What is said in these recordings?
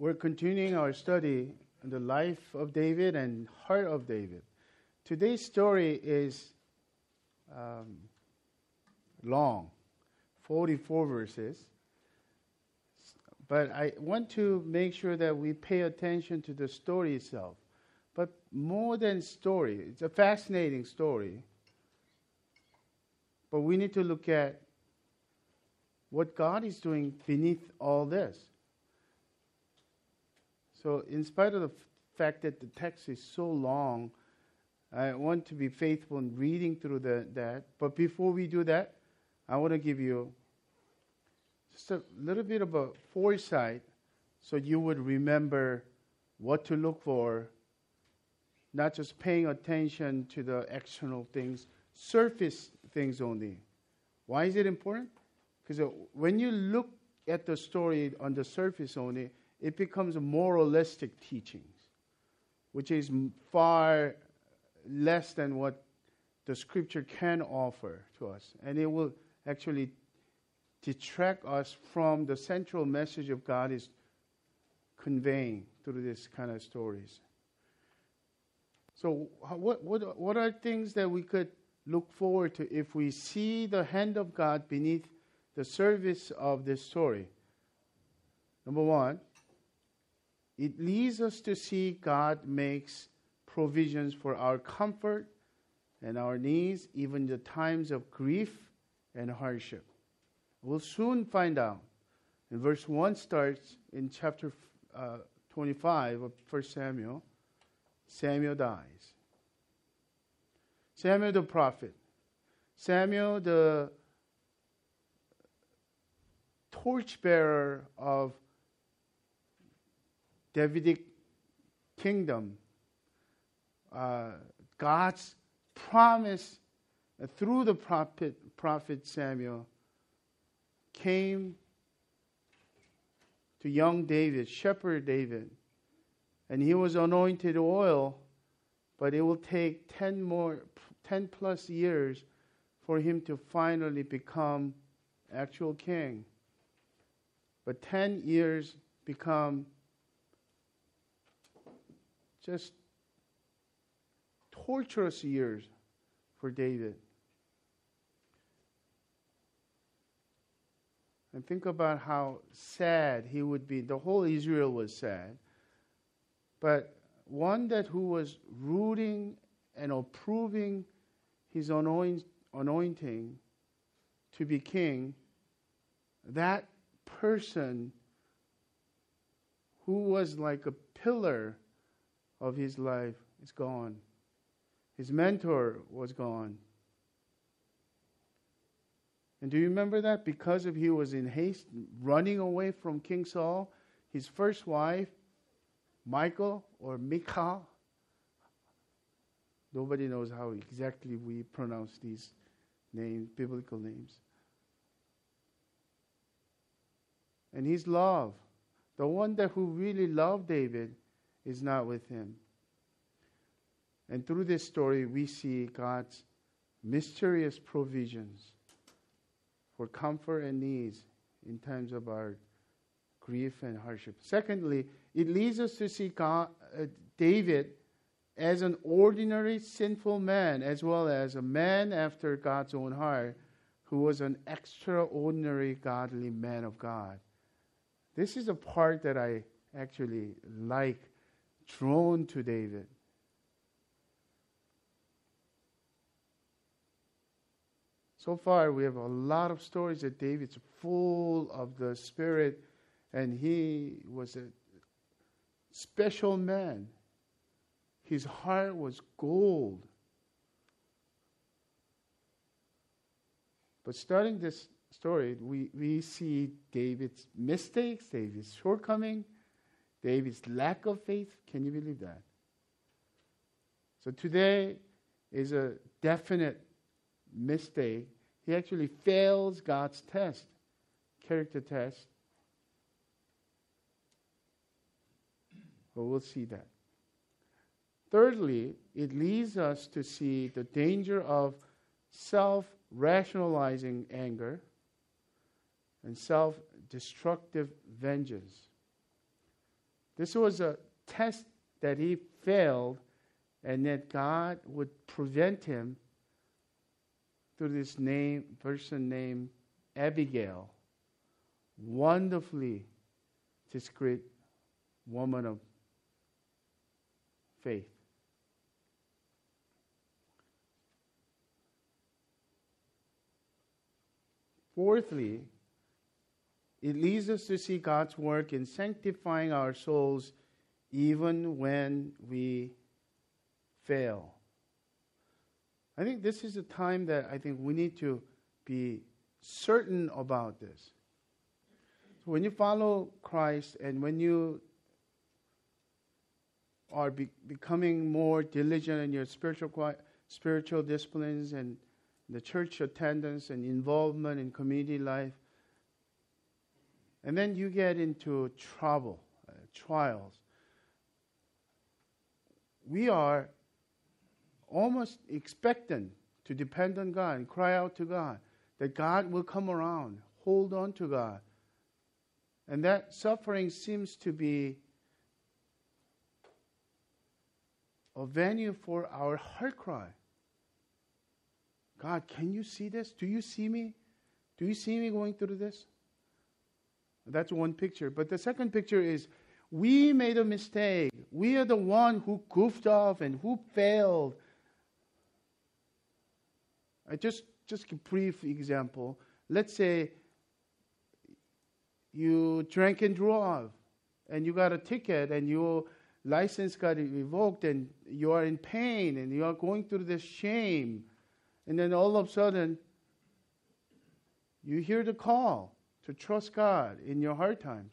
We're continuing our study on the life of David and heart of David. Today's story is um, long, 44 verses. But I want to make sure that we pay attention to the story itself. But more than story, it's a fascinating story. But we need to look at what God is doing beneath all this. So, in spite of the fact that the text is so long, I want to be faithful in reading through the, that. But before we do that, I want to give you just a little bit of a foresight so you would remember what to look for, not just paying attention to the external things, surface things only. Why is it important? Because uh, when you look at the story on the surface only, it becomes moralistic teachings, which is far less than what the scripture can offer to us. And it will actually detract us from the central message of God is conveying through this kind of stories. So, what, what, what are things that we could look forward to if we see the hand of God beneath the surface of this story? Number one, it leads us to see God makes provisions for our comfort and our needs, even in the times of grief and hardship. We'll soon find out. And verse 1 starts in chapter uh, 25 of 1 Samuel. Samuel dies. Samuel the prophet. Samuel the torchbearer of Davidic kingdom. Uh, God's promise uh, through the prophet, prophet Samuel came to young David, shepherd David, and he was anointed oil, but it will take 10 more 10 plus years for him to finally become actual king. But 10 years become just torturous years for David. And think about how sad he would be. The whole Israel was sad. But one that who was rooting and approving his anoint, anointing to be king, that person who was like a pillar of his life is gone. His mentor was gone. And do you remember that? Because of he was in haste, running away from King Saul, his first wife, Michael or Michal. Nobody knows how exactly we pronounce these names, biblical names. And his love, the one that who really loved David, is not with him. And through this story, we see God's mysterious provisions for comfort and needs in times of our grief and hardship. Secondly, it leads us to see God, uh, David as an ordinary sinful man, as well as a man after God's own heart, who was an extraordinary godly man of God. This is a part that I actually like, drawn to David. So far, we have a lot of stories that David's full of the Spirit, and he was a special man. His heart was gold. But starting this story, we, we see David's mistakes, David's shortcoming, David's lack of faith. Can you believe that? So today is a definite mistake he actually fails God's test, character test. But we'll see that. Thirdly, it leads us to see the danger of self rationalizing anger and self destructive vengeance. This was a test that he failed, and that God would prevent him through this name person named Abigail, wonderfully discreet woman of faith. Fourthly, it leads us to see God's work in sanctifying our souls even when we fail. I think this is a time that I think we need to be certain about this. When you follow Christ and when you are be- becoming more diligent in your spiritual spiritual disciplines and the church attendance and involvement in community life, and then you get into trouble, uh, trials. We are almost expectant to depend on God and cry out to God that God will come around, hold on to God. And that suffering seems to be a venue for our heart cry. God, can you see this? Do you see me? Do you see me going through this? That's one picture. But the second picture is we made a mistake. We are the one who goofed off and who failed. I just just a brief example. Let's say you drank and drove, and you got a ticket, and your license got revoked, and you are in pain, and you are going through this shame, and then all of a sudden, you hear the call to trust God in your hard times.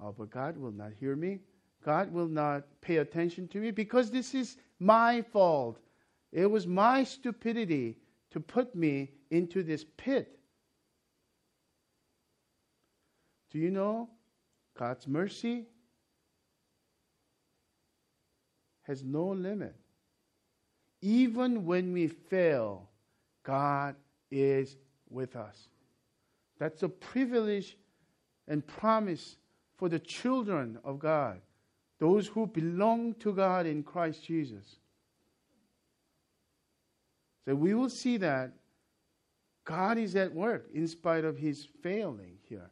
Oh, but God will not hear me. God will not pay attention to me because this is my fault. It was my stupidity to put me into this pit. Do you know God's mercy has no limit? Even when we fail, God is with us. That's a privilege and promise for the children of God, those who belong to God in Christ Jesus. So we will see that God is at work in spite of his failing here.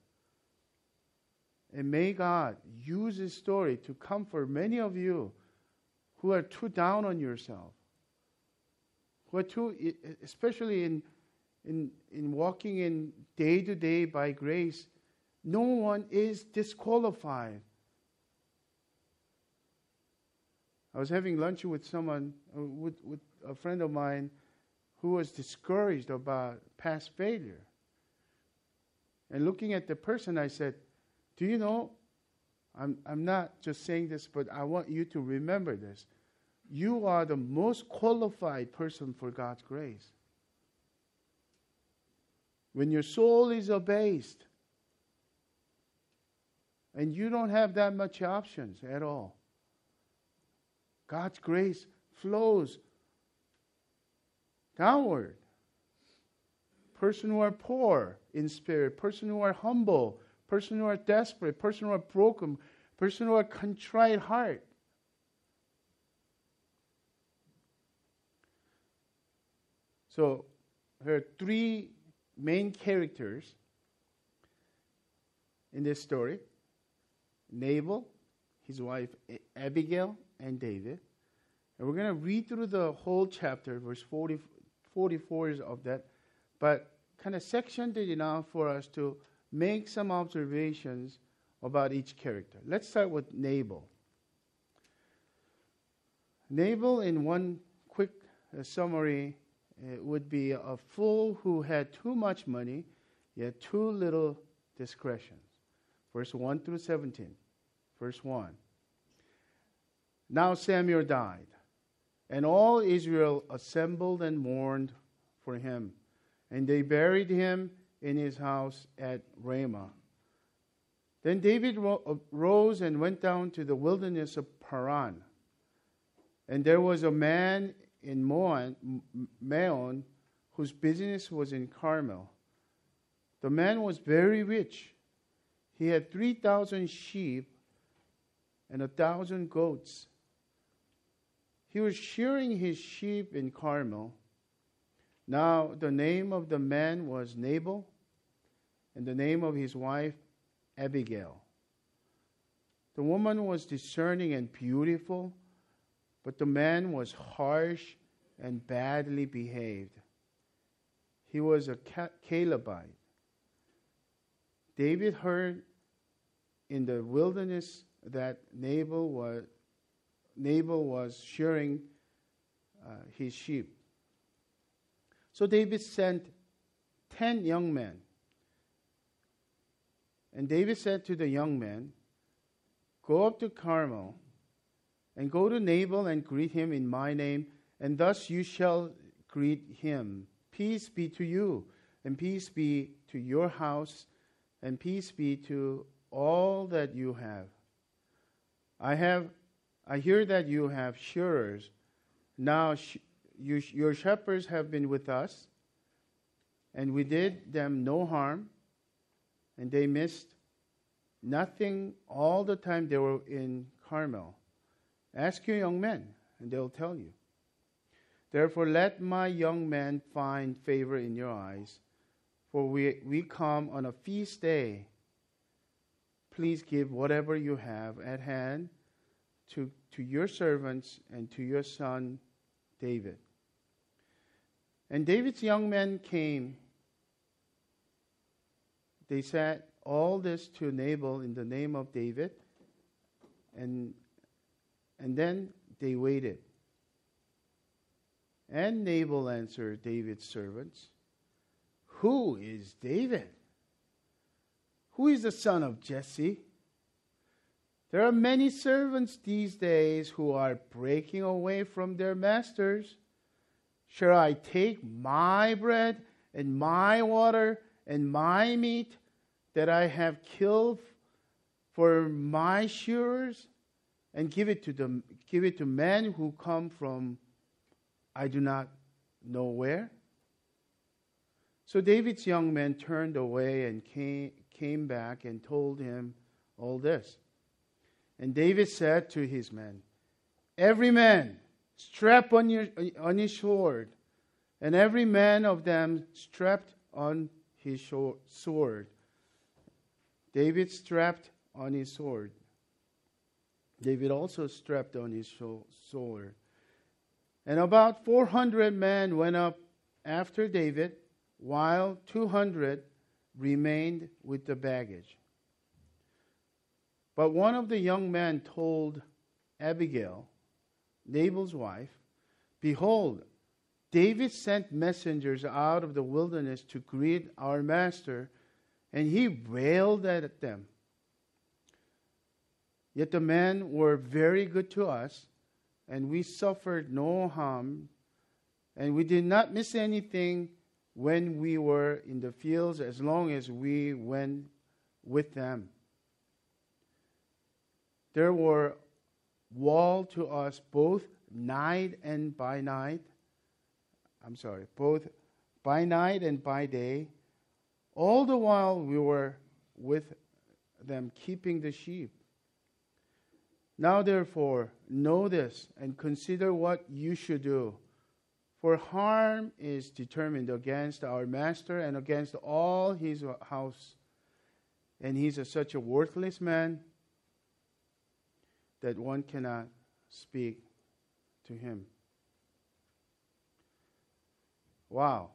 And may God use this story to comfort many of you who are too down on yourself, who are too, especially in, in, in walking in day to day by grace, no one is disqualified. I was having lunch with someone, uh, with, with a friend of mine who was discouraged about past failure. And looking at the person, I said, Do you know? I'm, I'm not just saying this, but I want you to remember this. You are the most qualified person for God's grace. When your soul is abased and you don't have that much options at all, God's grace flows downward. Person who are poor in spirit, person who are humble, person who are desperate, person who are broken, person who are contrite heart. So there are three main characters in this story Nabal, his wife Abigail, and David. And we're going to read through the whole chapter, verse 40, 44 of that, but kind of sectioned it enough for us to make some observations about each character. Let's start with Nabal. Nabal, in one quick uh, summary, uh, would be a fool who had too much money, yet too little discretion. Verse 1 through 17. Verse 1. Now Samuel died and all Israel assembled and mourned for him. And they buried him in his house at Ramah. Then David uh, rose and went down to the wilderness of Paran. And there was a man in Maon whose business was in Carmel. The man was very rich. He had 3,000 sheep and a thousand goats. He was shearing his sheep in Carmel. Now, the name of the man was Nabal, and the name of his wife, Abigail. The woman was discerning and beautiful, but the man was harsh and badly behaved. He was a Calebite. David heard in the wilderness that Nabal was, Nabal was shearing uh, his sheep. So David sent ten young men. And David said to the young men, Go up to Carmel and go to Nabal and greet him in my name, and thus you shall greet him. Peace be to you, and peace be to your house, and peace be to all that you have. I have I hear that you have shearers. Now sh- you, your shepherds have been with us, and we did them no harm, and they missed nothing all the time they were in Carmel. Ask your young men, and they'll tell you. Therefore, let my young men find favor in your eyes, for we, we come on a feast day please give whatever you have at hand to, to your servants and to your son David. And David's young men came. They said all this to Nabal in the name of David. And, and then they waited. And Nabal answered David's servants, Who is David? Who is the son of Jesse? There are many servants these days who are breaking away from their masters. Shall I take my bread and my water and my meat that I have killed for my shearers and give it to them give it to men who come from I do not know where? So David's young men turned away and came, came back and told him all this. And David said to his men, Every man strap on, your, on his sword, and every man of them strapped on his sword. David strapped on his sword. David also strapped on his sword. And about 400 men went up after David, while 200 remained with the baggage. But one of the young men told Abigail, Nabal's wife, Behold, David sent messengers out of the wilderness to greet our master, and he railed at them. Yet the men were very good to us, and we suffered no harm, and we did not miss anything when we were in the fields as long as we went with them. There were wall to us both night and by night. I'm sorry, both by night and by day. All the while we were with them keeping the sheep. Now, therefore, know this and consider what you should do. For harm is determined against our master and against all his house. And he's a, such a worthless man that one cannot speak to him. Wow.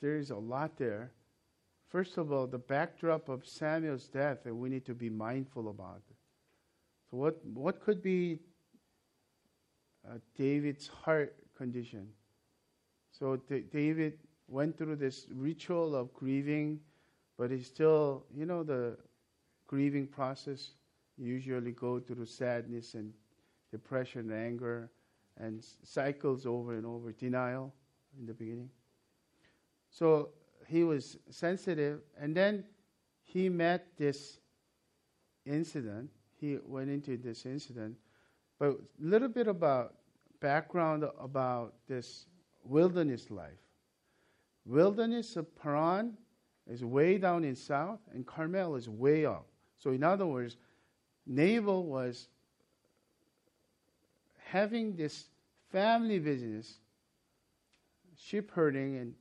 There is a lot there. First of all, the backdrop of Samuel's death that we need to be mindful about. So, what, what could be uh, David's heart condition. So D- David went through this ritual of grieving, but he still, you know, the grieving process usually go through sadness and depression and anger and cycles over and over denial in the beginning. So he was sensitive, and then he met this incident. He went into this incident but a little bit about background about this wilderness life. Wilderness of Paran is way down in south, and Carmel is way up. So, in other words, Nabal was having this family business, sheep herding, and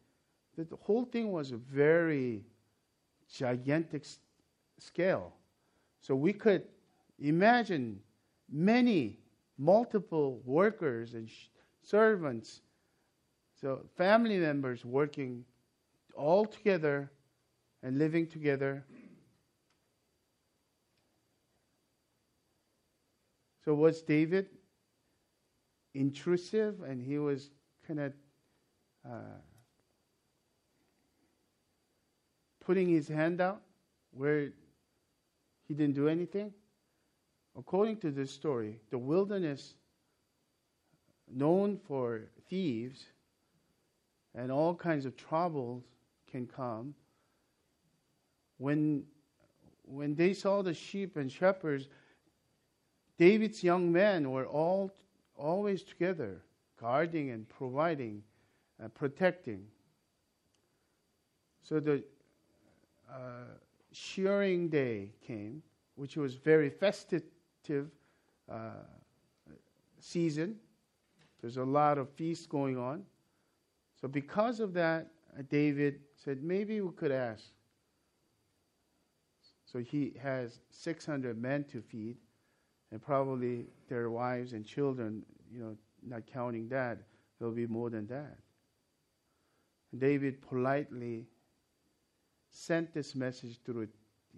the, whole thing was a very gigantic s- scale. So we could imagine many, multiple workers and sh- servants, so family members working all together and living together. So was David intrusive and he was kind of uh, putting his hand out where he didn't do anything? According to this story, the wilderness, known for thieves and all kinds of troubles, can come. When, when they saw the sheep and shepherds, David's young men were all always together, guarding and providing, uh, protecting. So the uh, shearing day came, which was very festive uh, season. There's a lot of feasts going on. So because of that, David said, maybe we could ask. So he has 600 men to feed and probably their wives and children, you know, not counting that, there'll be more than that. David politely sent this message through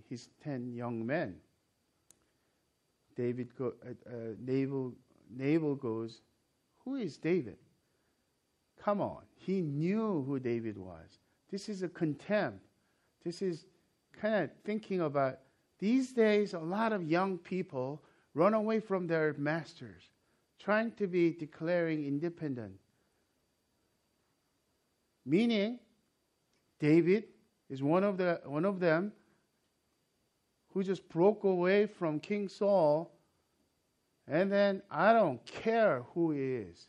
his ten young men. David go, uh, uh, Nabal, Nabal goes, Who is David? Come on. He knew who David was. This is a contempt. This is kind of thinking about these days, a lot of young people run away from their masters, trying to be declaring independent. Meaning, David is one of, the, one of them who just broke away from King Saul, and then I don't care who he is.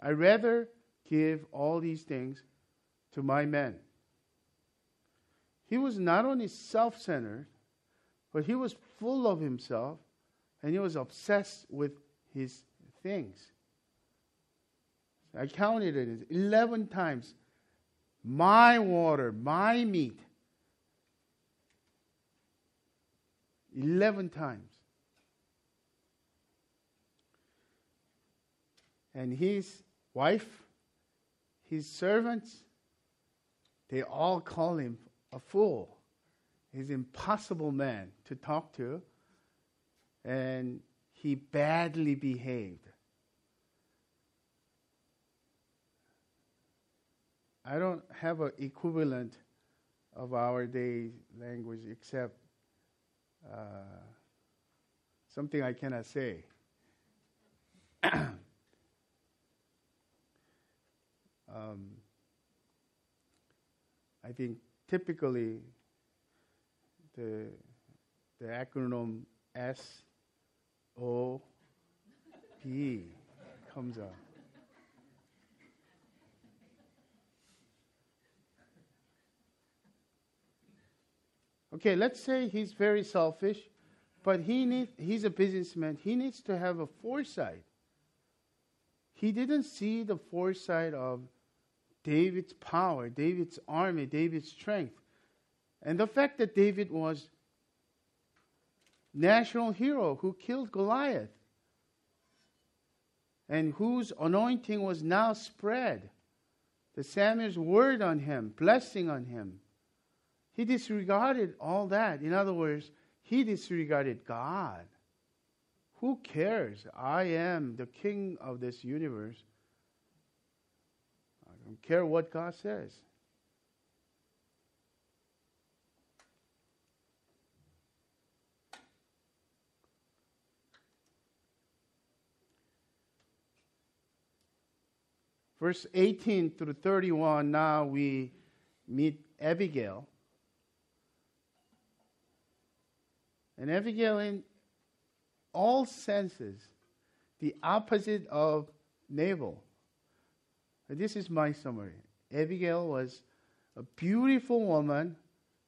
I rather give all these things to my men. He was not only self centered, but he was full of himself and he was obsessed with his things. I counted it 11 times. My water, my meat. 11 times. And his wife, his servants, they all call him a fool. He's impossible man to talk to, and he badly behaved. I don't have an equivalent of our day language except uh, something I cannot say. um, I think typically the, the acronym S O B comes up. Okay, let's say he's very selfish, but he need, he's a businessman. He needs to have a foresight. He didn't see the foresight of David's power, David's army, David's strength. And the fact that David was national hero who killed Goliath and whose anointing was now spread. The Samuel's word on him, blessing on him. He disregarded all that. In other words, he disregarded God. Who cares? I am the king of this universe. I don't care what God says. Verse 18 through 31, now we meet Abigail. And Abigail, in all senses, the opposite of Nabal. This is my summary. Abigail was a beautiful woman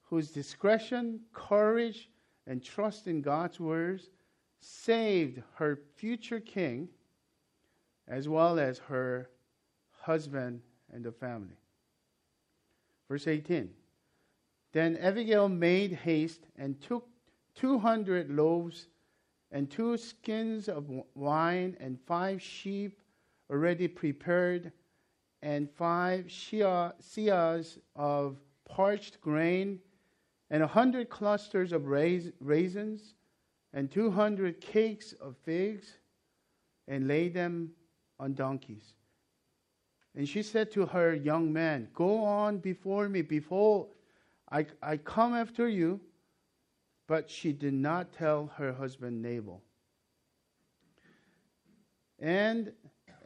whose discretion, courage, and trust in God's words saved her future king as well as her husband and the family. Verse 18 Then Abigail made haste and took 200 loaves and two skins of wine and five sheep already prepared and five seahs of parched grain and a hundred clusters of raisins and two hundred cakes of figs and laid them on donkeys. And she said to her young man, Go on before me, behold, I, I come after you. But she did not tell her husband Nabal. And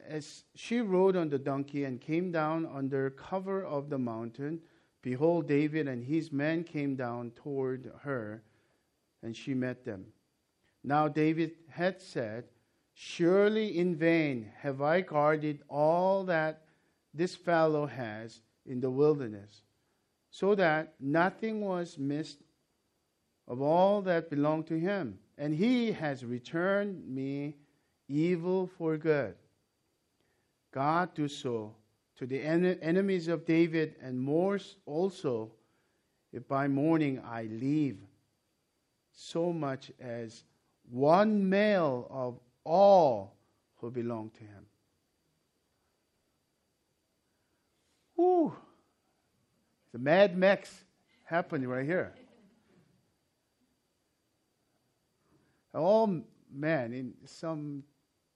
as she rode on the donkey and came down under cover of the mountain, behold, David and his men came down toward her, and she met them. Now David had said, Surely in vain have I guarded all that this fellow has in the wilderness, so that nothing was missed of all that belonged to him. And he has returned me evil for good. God do so to the en- enemies of David, and more also if by morning I leave so much as one male of all who belong to him. Whew. The Mad Max happening right here. All men, in some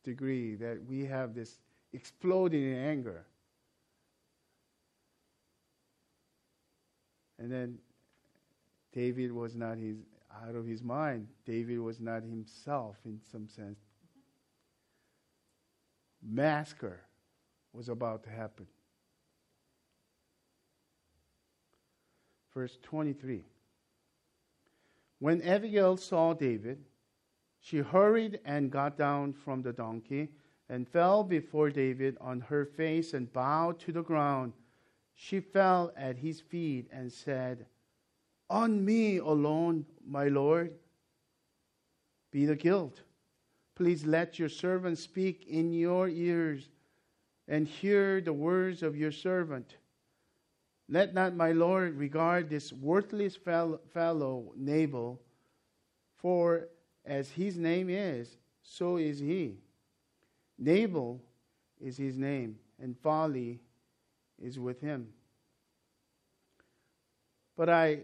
degree, that we have this exploding in anger. And then David was not his out of his mind. David was not himself in some sense. Massacre was about to happen. Verse 23. When Abigail saw David, she hurried and got down from the donkey and fell before David on her face and bowed to the ground. She fell at his feet and said, On me alone, my Lord, be the guilt. Please let your servant speak in your ears and hear the words of your servant. Let not my Lord regard this worthless fellow, Nabal, for as his name is, so is he. Nabal is his name, and folly is with him. But I,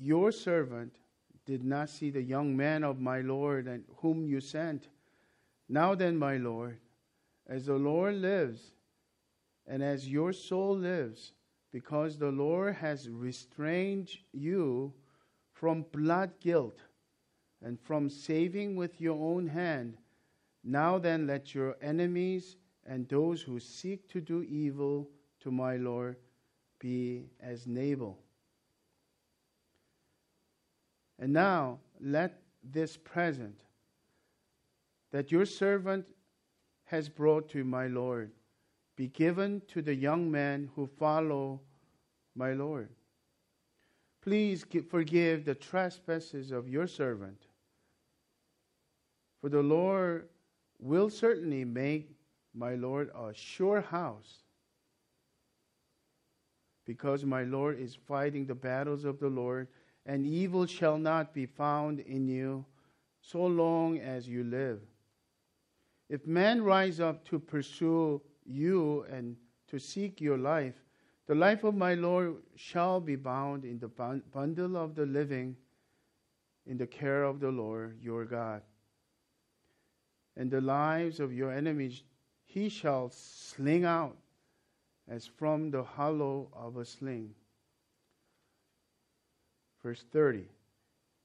your servant, did not see the young man of my Lord and whom you sent. Now then, my Lord, as the Lord lives, and as your soul lives, because the Lord has restrained you from blood guilt and from saving with your own hand. Now then, let your enemies and those who seek to do evil to my Lord be as Nabal. And now let this present that your servant has brought to my Lord be given to the young men who follow my Lord. Please forgive the trespasses of your servant for the Lord will certainly make my Lord a sure house, because my Lord is fighting the battles of the Lord, and evil shall not be found in you so long as you live. If men rise up to pursue you and to seek your life, the life of my Lord shall be bound in the bundle of the living in the care of the Lord your God and the lives of your enemies he shall sling out as from the hollow of a sling. Verse 30.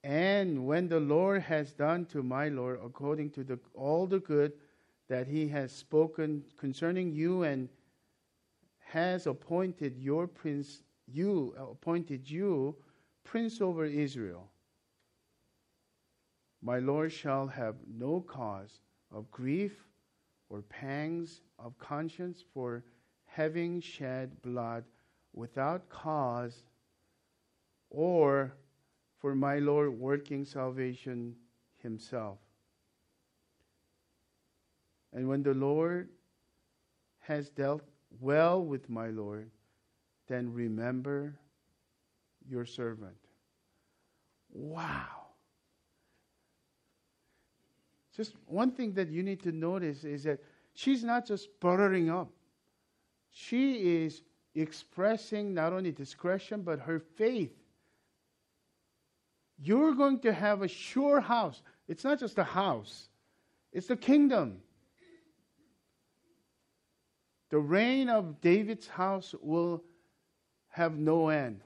And when the Lord has done to my Lord according to the, all the good that he has spoken concerning you and has appointed your prince, you appointed you prince over Israel, my Lord shall have no cause of grief or pangs of conscience for having shed blood without cause, or for my Lord working salvation himself. And when the Lord has dealt well with my Lord, then remember your servant. Wow. Just one thing that you need to notice is that she's not just buttering up. She is expressing not only discretion, but her faith. You're going to have a sure house. It's not just a house, it's the kingdom. The reign of David's house will have no end.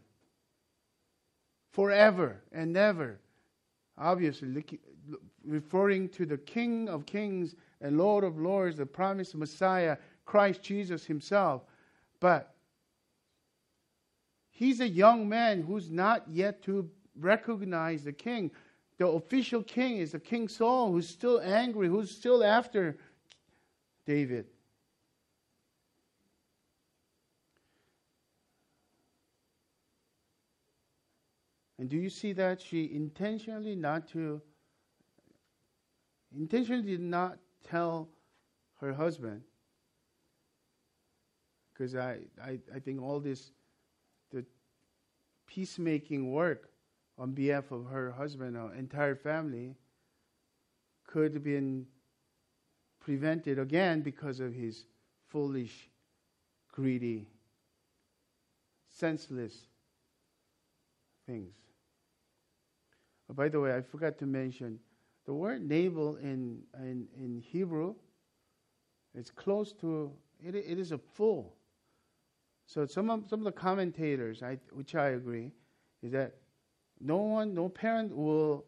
Forever and ever. Obviously, referring to the King of Kings and Lord of Lords, the promised Messiah, Christ Jesus Himself. But he's a young man who's not yet to recognize the king. The official king is the King Saul, who's still angry, who's still after David. And do you see that she intentionally not to intentionally did not tell her husband because I, I, I think all this the peacemaking work on behalf of her husband or entire family could have been prevented again because of his foolish greedy senseless things. By the way, I forgot to mention the word navel in, in, in Hebrew, it's close to, it, it is a fool. So some of, some of the commentators, I, which I agree, is that no one, no parent will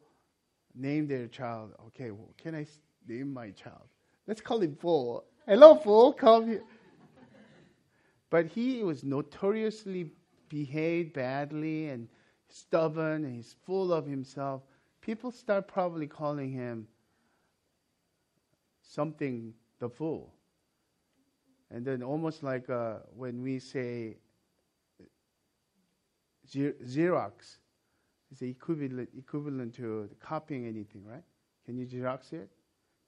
name their child, okay, well, can I name my child? Let's call him fool. Hello, fool, come here. But he was notoriously behaved badly and stubborn and he's full of himself, people start probably calling him something the fool. And then almost like uh, when we say Xerox, it's equivalent, equivalent to copying anything, right? Can you Xerox it?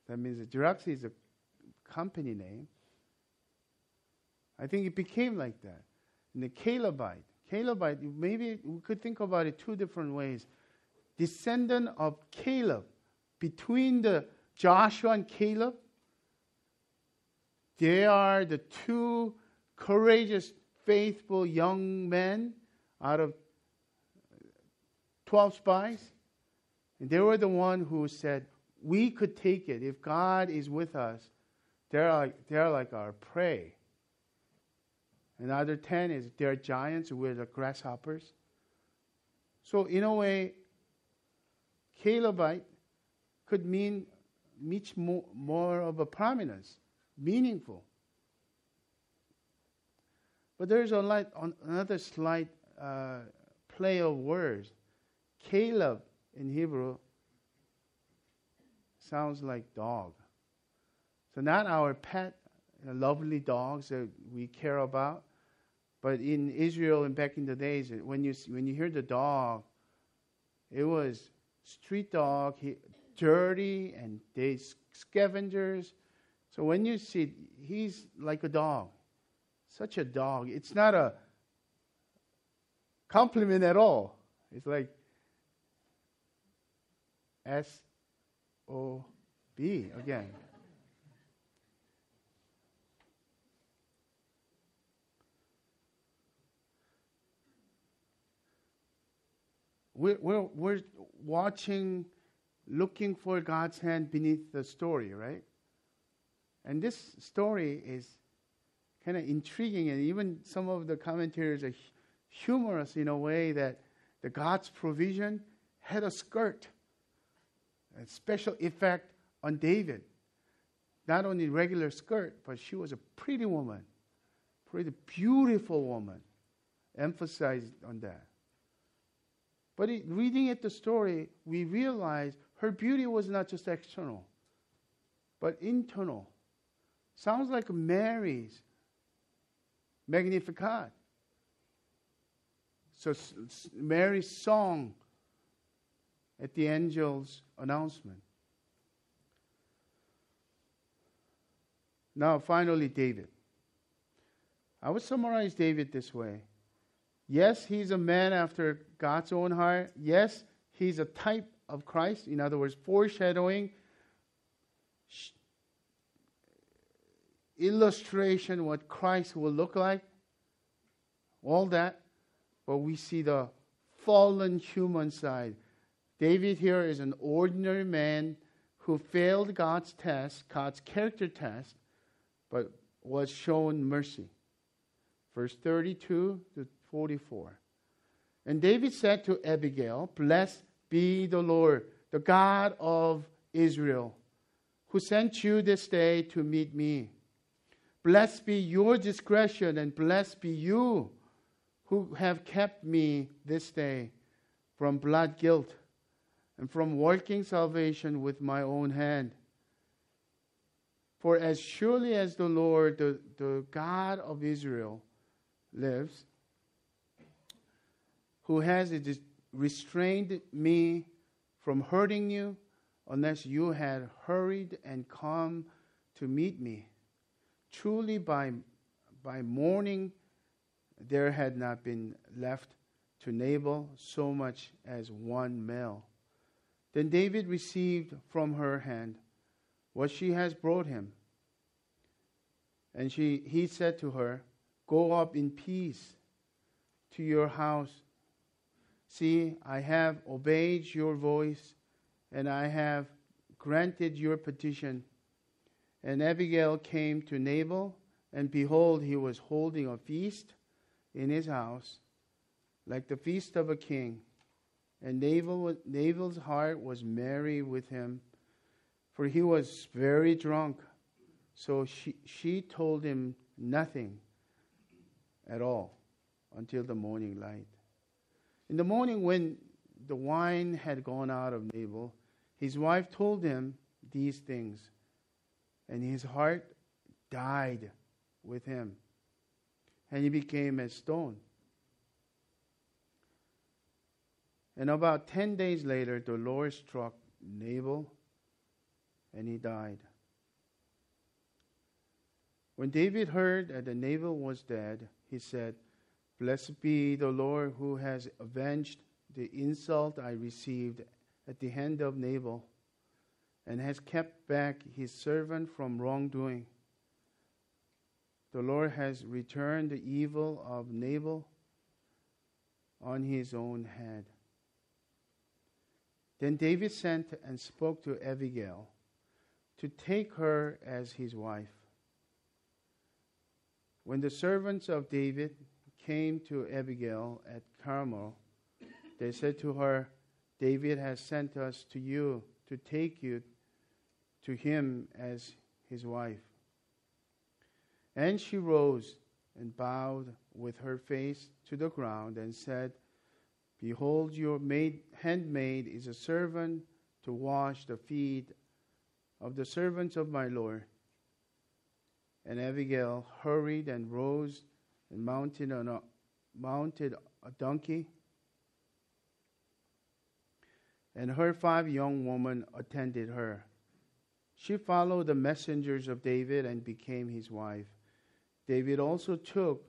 That means that Xerox is a company name. I think it became like that. And the Calebite, Calebite, maybe we could think about it two different ways. Descendant of Caleb, between the Joshua and Caleb, they are the two courageous, faithful young men out of 12 spies. And they were the one who said, We could take it. If God is with us, they're like, they're like our prey. Another 10 is they're giants, we're the grasshoppers. So, in a way, Calebite could mean much more, more of a prominence, meaningful. But there's a light, another slight uh, play of words. Caleb in Hebrew sounds like dog. So, not our pet, lovely dogs that we care about, but in Israel and back in the days, when you when you hear the dog, it was street dog, he, dirty, and they scavengers. So when you see, he's like a dog, such a dog. It's not a compliment at all. It's like S O B again. We're, we're, we're watching, looking for God's hand beneath the story, right? And this story is kind of intriguing, and even some of the commentators are humorous in a way that the God's provision had a skirt, a special effect on David. Not only regular skirt, but she was a pretty woman, pretty beautiful woman. Emphasized on that. But it, reading it, the story, we realize her beauty was not just external, but internal. Sounds like Mary's Magnificat. So Mary's song at the angel's announcement. Now, finally, David. I would summarize David this way. Yes, he's a man after God's own heart. Yes, he's a type of Christ. In other words, foreshadowing, illustration what Christ will look like. All that. But we see the fallen human side. David here is an ordinary man who failed God's test, God's character test, but was shown mercy. Verse 32 to 44. And David said to Abigail, Blessed be the Lord, the God of Israel, who sent you this day to meet me. Blessed be your discretion, and blessed be you who have kept me this day from blood guilt and from working salvation with my own hand. For as surely as the Lord, the, the God of Israel, lives, who has restrained me from hurting you, unless you had hurried and come to meet me. Truly, by, by morning, there had not been left to Nabal so much as one male. Then David received from her hand what she has brought him. And she, he said to her, Go up in peace to your house. See, I have obeyed your voice, and I have granted your petition. And Abigail came to Nabal, and behold, he was holding a feast in his house, like the feast of a king. And Nabal, Nabal's heart was merry with him, for he was very drunk. So she, she told him nothing at all until the morning light. In the morning, when the wine had gone out of Nabal, his wife told him these things, and his heart died with him, and he became as stone. And about 10 days later, the Lord struck Nabal and he died. When David heard that the Nabal was dead, he said, Blessed be the Lord who has avenged the insult I received at the hand of Nabal and has kept back his servant from wrongdoing. The Lord has returned the evil of Nabal on his own head. Then David sent and spoke to Abigail to take her as his wife. When the servants of David came to Abigail at Carmel, they said to her, David has sent us to you to take you to him as his wife. And she rose and bowed with her face to the ground and said, Behold, your maid, handmaid is a servant to wash the feet of the servants of my Lord. And Abigail hurried and rose and mounted, on a, mounted a donkey. And her five young women attended her. She followed the messengers of David and became his wife. David also took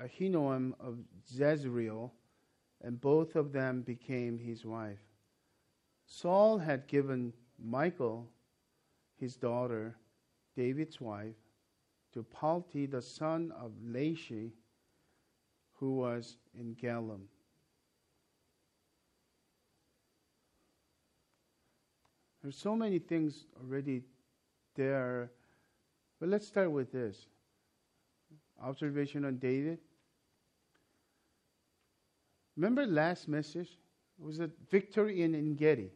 Ahinoam of Jezreel and both of them became his wife. Saul had given Michal, his daughter, David's wife, to Palti, the son of Laish, who was in Gallim. There's so many things already there, but let's start with this observation on David. Remember last message? It was a victory in Engedi,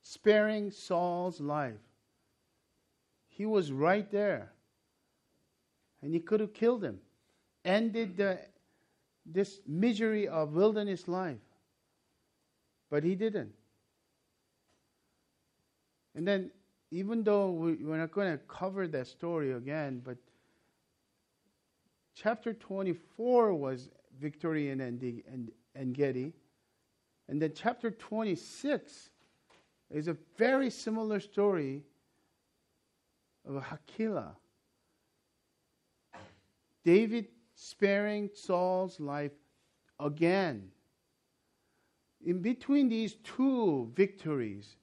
sparing Saul's life. He was right there. And he could have killed him, ended the, this misery of wilderness life. But he didn't. And then, even though we, we're not going to cover that story again, but chapter 24 was victory in En Gedi. And then chapter 26 is a very similar story of Hachilah. David sparing Saul's life again. In between these two victories,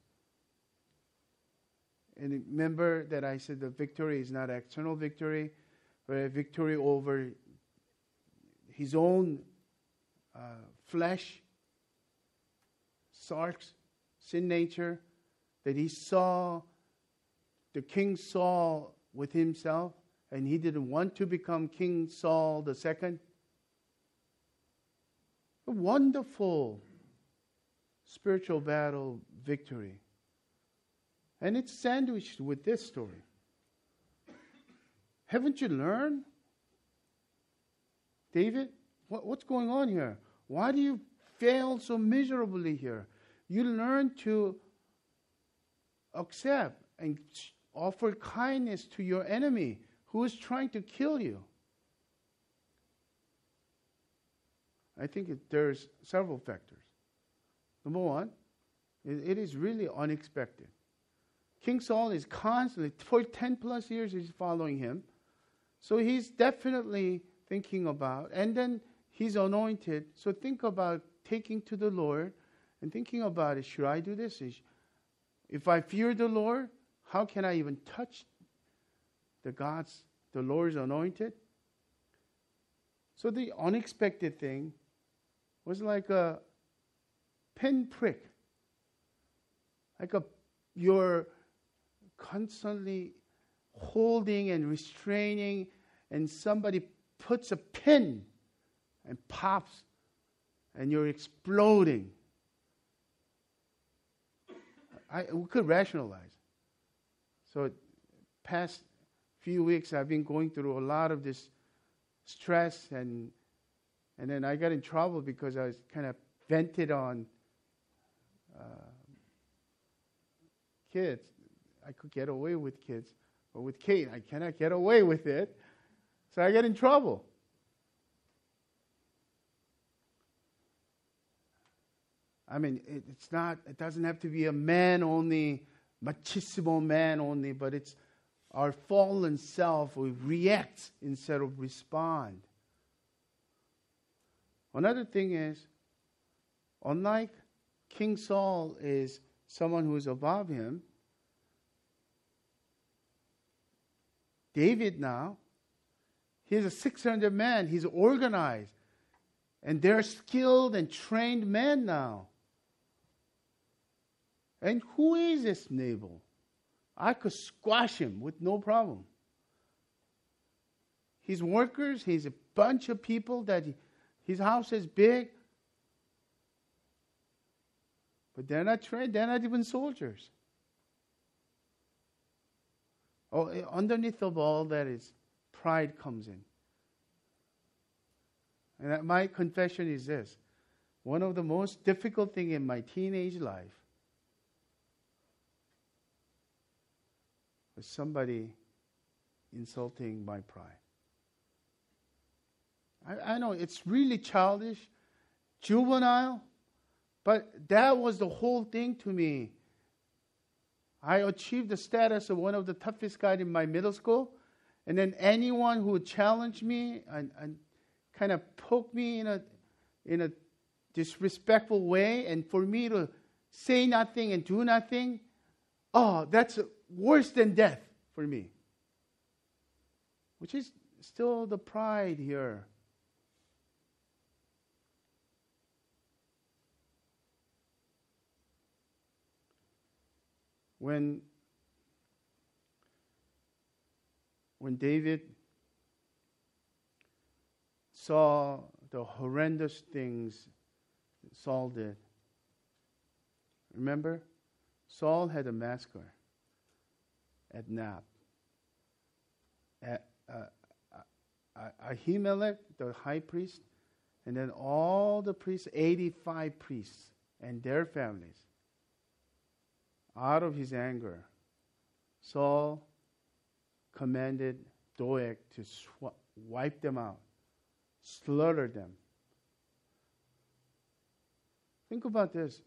and remember that I said the victory is not external victory, but a victory over his own uh, flesh, sarx, sin nature, that he saw the King Saul with himself, and he didn't want to become King Saul the second. A wonderful spiritual battle victory. And it's sandwiched with this story. Haven't you learned? David, what, what's going on here? Why do you fail so miserably here? You learn to accept and offer kindness to your enemy who is trying to kill you. I think it, there's several factors. Number one, it, it is really unexpected. King Saul is constantly, for 10 plus years, he's following him. So he's definitely thinking about, and then he's anointed. So think about taking to the Lord and thinking about it. Should I do this? If I fear the Lord, how can I even touch the God's, the Lord's anointed? So the unexpected thing was like a pinprick, like a you're constantly holding and restraining, and somebody puts a pin and pops, and you're exploding. I, we could rationalize. So, past few weeks, I've been going through a lot of this stress, and and then I got in trouble because I was kind of vented on uh, kids. I could get away with kids, but with Kate, I cannot get away with it. So I get in trouble. I mean, it, it's not, it doesn't have to be a man only, machismo man only, but it's our fallen self. We react instead of respond. Another thing is, unlike King Saul is someone who is above him, David now, he's a 600 man. He's organized. And they're skilled and trained men now. And who is this Nabal? I could squash him with no problem. His workers, he's a bunch of people that he, his house is big. But they're not trained, they're not even soldiers. Oh, eh, underneath of all that is pride comes in. And my confession is this one of the most difficult thing in my teenage life was somebody insulting my pride. I, I know it's really childish, juvenile, but that was the whole thing to me. I achieved the status of one of the toughest guys in my middle school. And then anyone who challenged me and, and kind of poked me in a, in a disrespectful way, and for me to say nothing and do nothing, oh, that's worse than death for me. Which is still the pride here. when when David saw the horrendous things Saul did. Remember? Saul had a massacre At, uh, uh, Ahimelech, the high priest, and then all the priests, 85 priests, and their families out of his anger, Saul commanded Doeg to sw- wipe them out slaughter them. Think about this.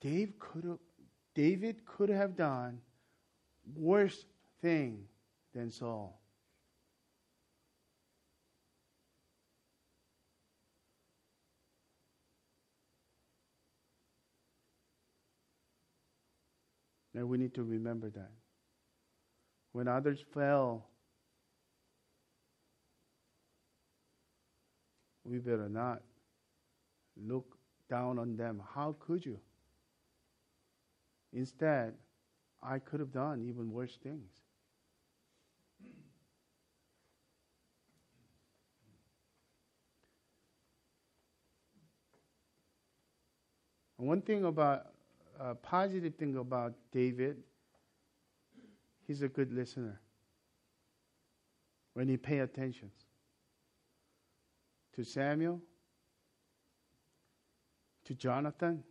Dave could have, David could have done worse thing than Saul. And we need to remember that. When others fell, we better not look down on them. How could you? Instead, I could have done even worse things. One thing about a positive thing about David, he's a good listener. When he pay attention to Samuel, to Jonathan,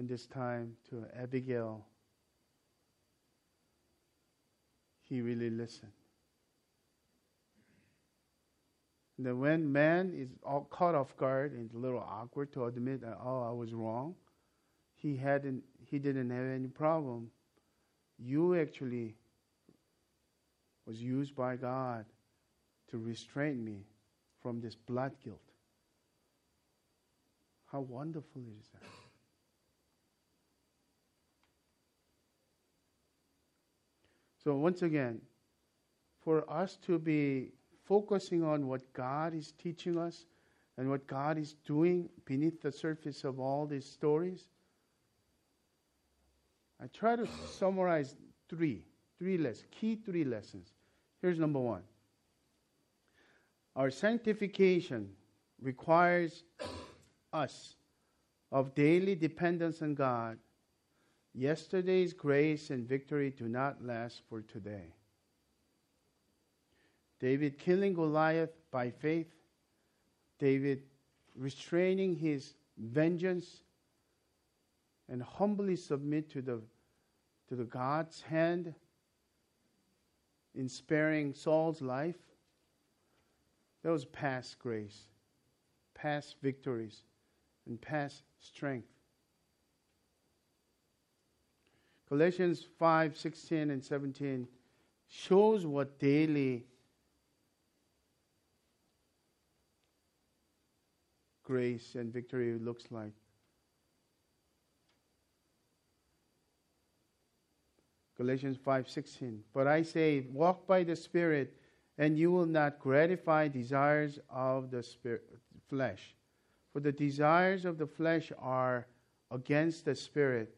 and this time to Abigail, he really listened. And then when man is all caught off guard and a little awkward to admit that oh I was wrong, he hadn't he didn't have any problem. You actually was used by God to restrain me from this blood guilt. How wonderful is that? So once again, for us to be focusing on what God is teaching us and what God is doing beneath the surface of all these stories, I try to summarize three, three lessons, key three lessons. Here's number one. Our sanctification requires us of daily dependence on God. Yesterday's grace and victory do not last for today. David killing Goliath by faith, David restraining his vengeance and humbly submit to the to the God's hand in sparing Saul's life. Was past grace, past victories, and past strength. Galatians 5 16 and 17 shows what daily grace and victory looks like. Galatians 5:16 But I say walk by the spirit and you will not gratify desires of the spirit, flesh for the desires of the flesh are against the spirit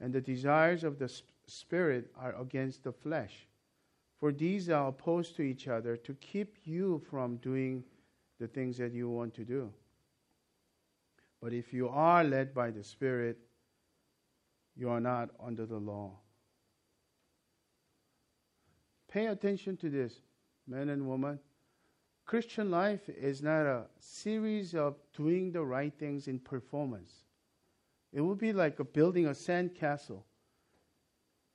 and the desires of the spirit are against the flesh for these are opposed to each other to keep you from doing the things that you want to do but if you are led by the Spirit, you are not under the law. Pay attention to this, men and women. Christian life is not a series of doing the right things in performance. It would be like a building a sand castle.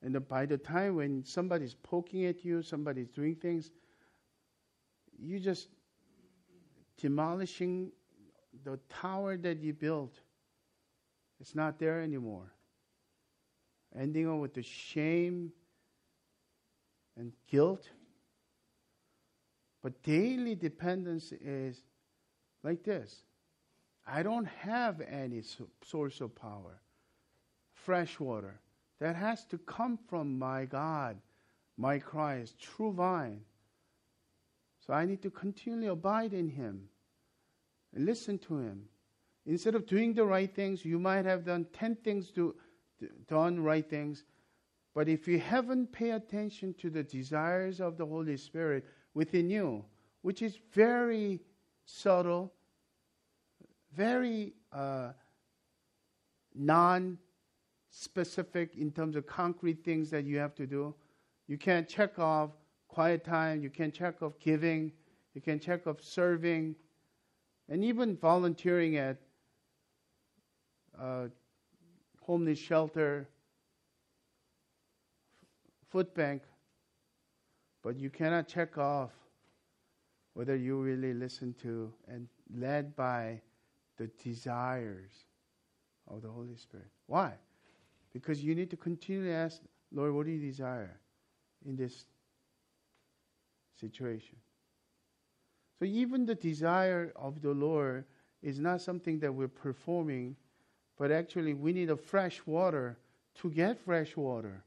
And by the time when somebody's poking at you, somebody's doing things, you just demolishing the tower that you built, it's not there anymore. Ending up with the shame and guilt. But daily dependence is like this I don't have any source of power, fresh water. That has to come from my God, my Christ, true vine. So I need to continually abide in Him and listen to him. Instead of doing the right things, you might have done 10 things to done right things. But if you haven't paid attention to the desires of the Holy Spirit within you, which is very subtle, very uh, non specific in terms of concrete things that you have to do. You can't check off quiet time, you can check off giving, you can check off serving, and even volunteering at uh, homeless shelter, food bank. But you cannot check off whether you really listen to and led by the desires of the Holy Spirit. Why? Because you need to continually ask, Lord, what do you desire in this situation? So even the desire of the Lord is not something that we're performing, but actually we need a fresh water to get fresh water.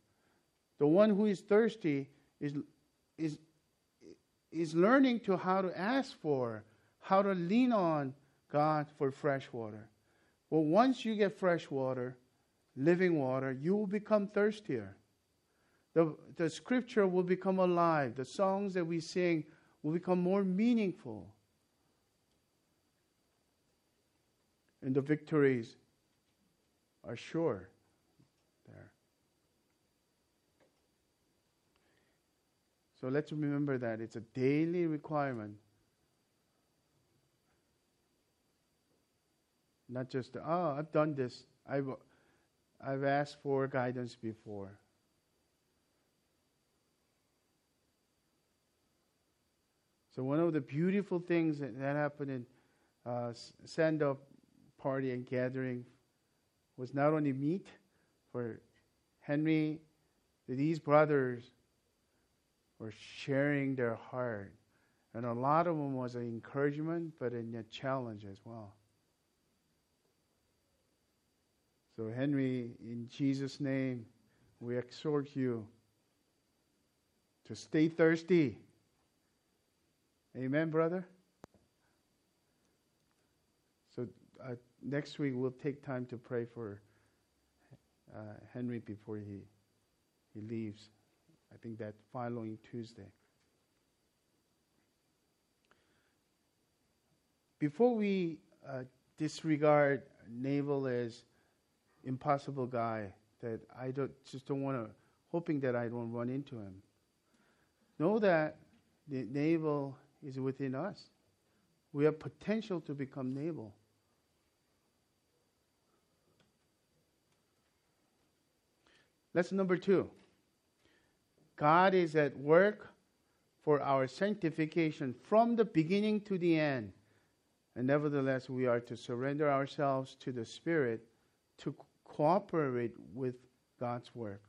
The one who is thirsty is, is, is learning to how to ask for, how to lean on God for fresh water. Well, once you get fresh water, living water, you will become thirstier. The, the scripture will become alive. The songs that we sing will become more meaningful. And the victories are sure there. So let's remember that it's a daily requirement. Not just, oh, I've done this. I've, I've asked for guidance before. So one of the beautiful things that, that happened in uh, stand-up party and gathering was not only meet for Henry, these brothers were sharing their heart. And a lot of them was an encouragement, but in a challenge as well. So, Henry, in Jesus' name, we exhort you to stay thirsty. Amen, brother? So, uh, next week we'll take time to pray for uh, Henry before he, he leaves. I think that following Tuesday. Before we uh, disregard Nabal as impossible guy that I don't, just don't want to, hoping that I don't run into him. Know that the Nabal is within us. We have potential to become Nabal. Lesson number two God is at work for our sanctification from the beginning to the end. And nevertheless, we are to surrender ourselves to the Spirit to cooperate with God's work.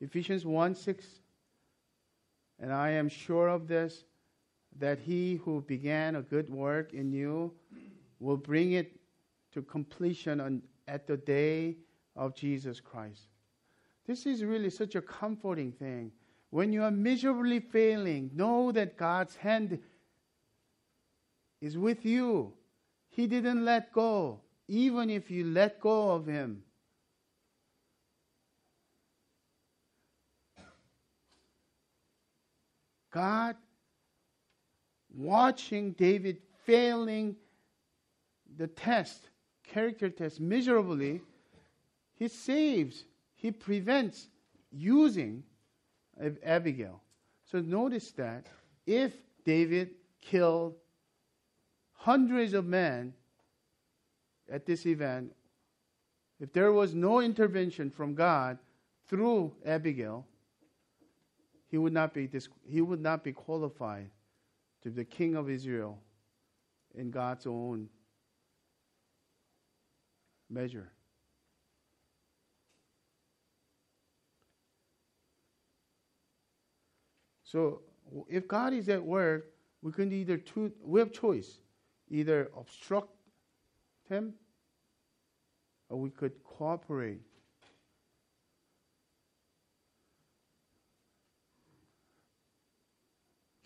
Ephesians 1 6. And I am sure of this, that he who began a good work in you will bring it to completion on, at the day of Jesus Christ. This is really such a comforting thing. When you are miserably failing, know that God's hand is with you. He didn't let go, even if you let go of Him. God watching David failing the test, character test, miserably, he saves, he prevents using Abigail. So notice that if David killed hundreds of men at this event, if there was no intervention from God through Abigail, he would not be, he would not be qualified to be the king of Israel in God's own measure. So if God is at work, we can either two, we have choice, either obstruct him or we could cooperate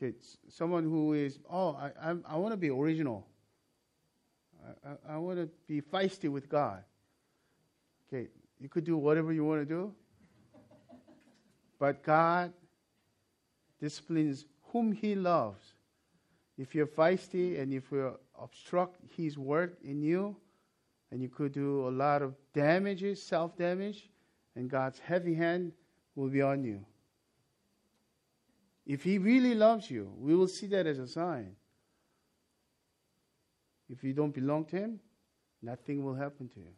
Okay, someone who is, oh, I, I, I want to be original. I, I, I want to be feisty with God. Okay, you could do whatever you want to do. But God disciplines whom He loves. If you're feisty and if you obstruct His work in you, and you could do a lot of damages, self damage, and God's heavy hand will be on you. If He really loves you, we will see that as a sign. If you don't belong to Him, nothing will happen to you.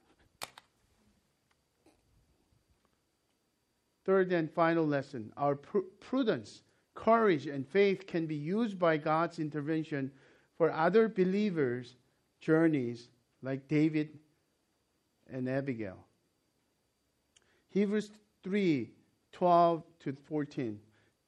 Third and final lesson our pr- prudence courage and faith can be used by God's intervention for other believers' journeys, like David and Abigail. Hebrews 3 12 to 14.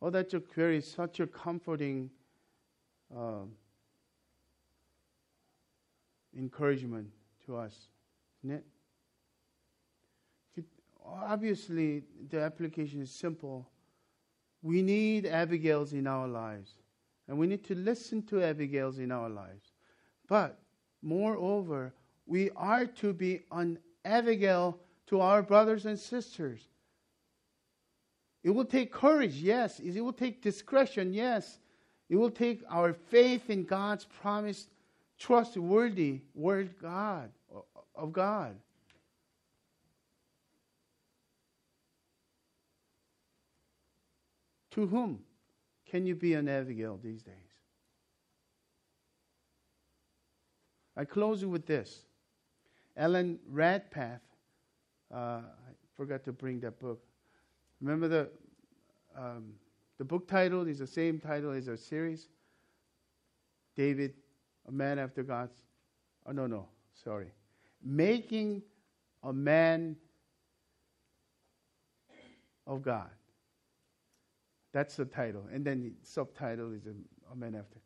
Oh, that's a very such a comforting uh, encouragement to us, isn't it? Obviously, the application is simple. We need Abigails in our lives, and we need to listen to Abigails in our lives. But moreover, we are to be an Abigail to our brothers and sisters. It will take courage, yes. It will take discretion, yes. It will take our faith in God's promised, trustworthy word God of God. To whom can you be an Abigail these days? I close you with this. Alan Redpath, uh, I forgot to bring that book. Remember the um, the book title is the same title as our series. David, a man after God's. Oh no no sorry, making a man of God. That's the title, and then the subtitle is a, a man after.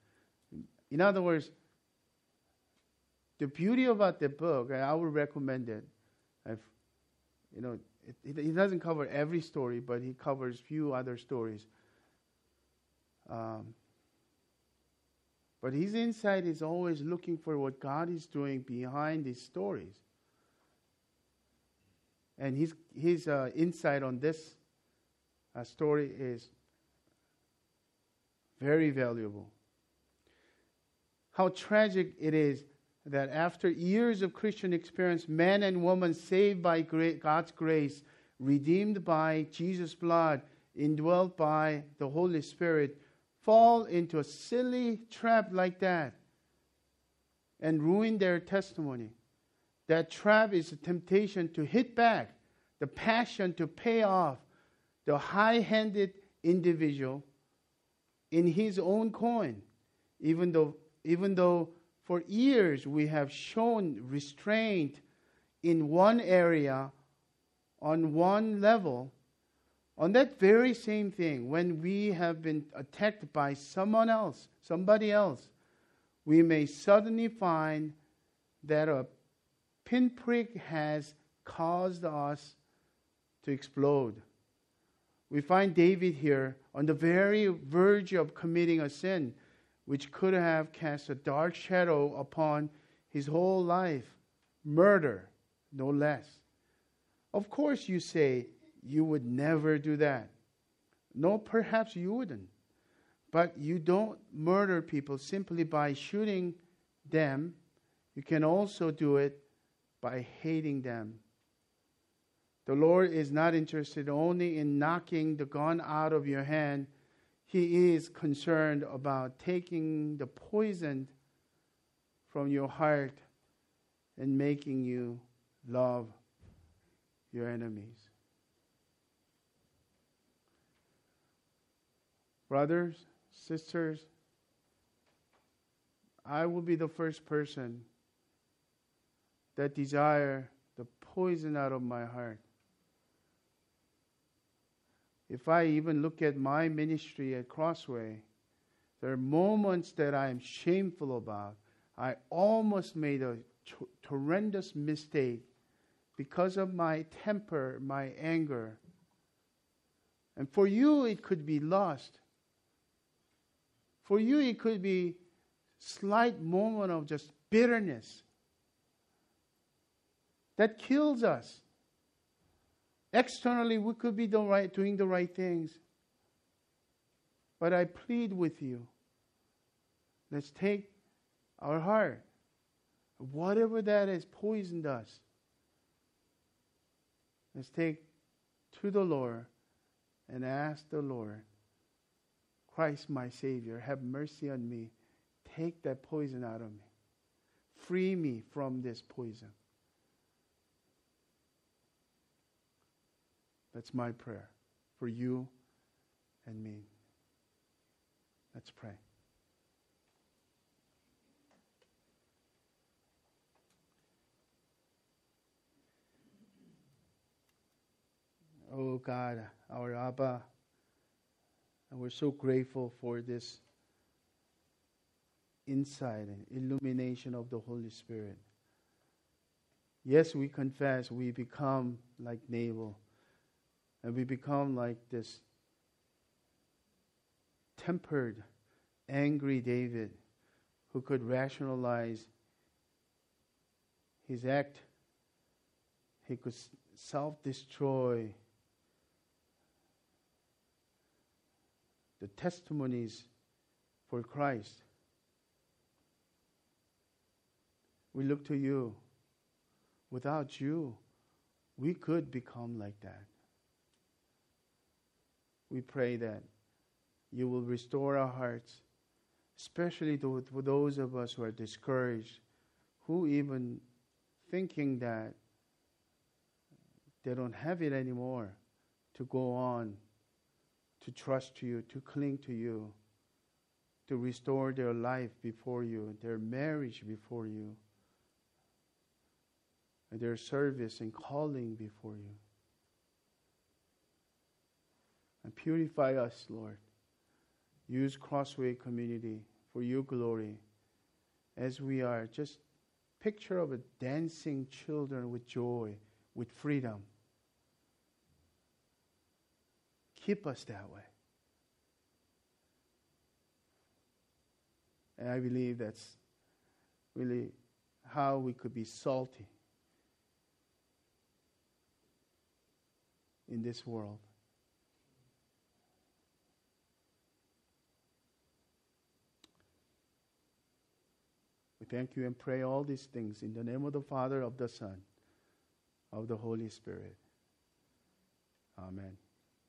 In other words, the beauty about the book, I would recommend it. I've, you know, it, it, it, doesn't cover every story, but he covers few other stories. Um, but his insight is always looking for what God is doing behind these stories. And his, his uh, insight on this uh, story is very valuable. How tragic it is that after years of Christian experience, men and women saved by God's grace, redeemed by Jesus' blood, indwelt by the Holy Spirit, fall into a silly trap like that and ruin their testimony. That trap is a temptation to hit back, the passion to pay off the high handed individual in his own coin, even though, even though for years we have shown restraint in one area, on one level, on that very same thing, when we have been attacked by someone else, somebody else, we may suddenly find that a pinprick has caused us to explode. We find David here on the very verge of committing a sin which could have cast a dark shadow upon his whole life murder, no less. Of course, you say, you would never do that. No, perhaps you wouldn't. But you don't murder people simply by shooting them. You can also do it by hating them. The Lord is not interested only in knocking the gun out of your hand. He is concerned about taking the poison from your heart and making you love your enemies. Brothers, sisters, I will be the first person that desire the poison out of my heart. If I even look at my ministry at Crossway, there are moments that I am shameful about. I almost made a t- horrendous mistake because of my temper, my anger. And for you, it could be lost. For you, it could be slight moment of just bitterness that kills us. Externally, we could be the right, doing the right things. But I plead with you. Let's take our heart, whatever that has poisoned us, let's take to the Lord and ask the Lord, Christ, my Savior, have mercy on me. Take that poison out of me. Free me from this poison. That's my prayer for you and me. Let's pray. Oh God, our Abba, and we're so grateful for this insight and illumination of the Holy Spirit. Yes, we confess we become like Nabal, and we become like this tempered, angry David who could rationalize his act. He could self destroy the testimonies for Christ. We look to you. Without you, we could become like that. We pray that you will restore our hearts, especially to, for those of us who are discouraged, who even thinking that they don't have it anymore to go on, to trust you, to cling to you, to restore their life before you, their marriage before you their service and calling before you. And purify us, Lord. Use Crossway Community for your glory as we are just picture of a dancing children with joy, with freedom. Keep us that way. And I believe that's really how we could be salty in this world. Thank you and pray all these things in the name of the Father, of the Son, of the Holy Spirit. Amen.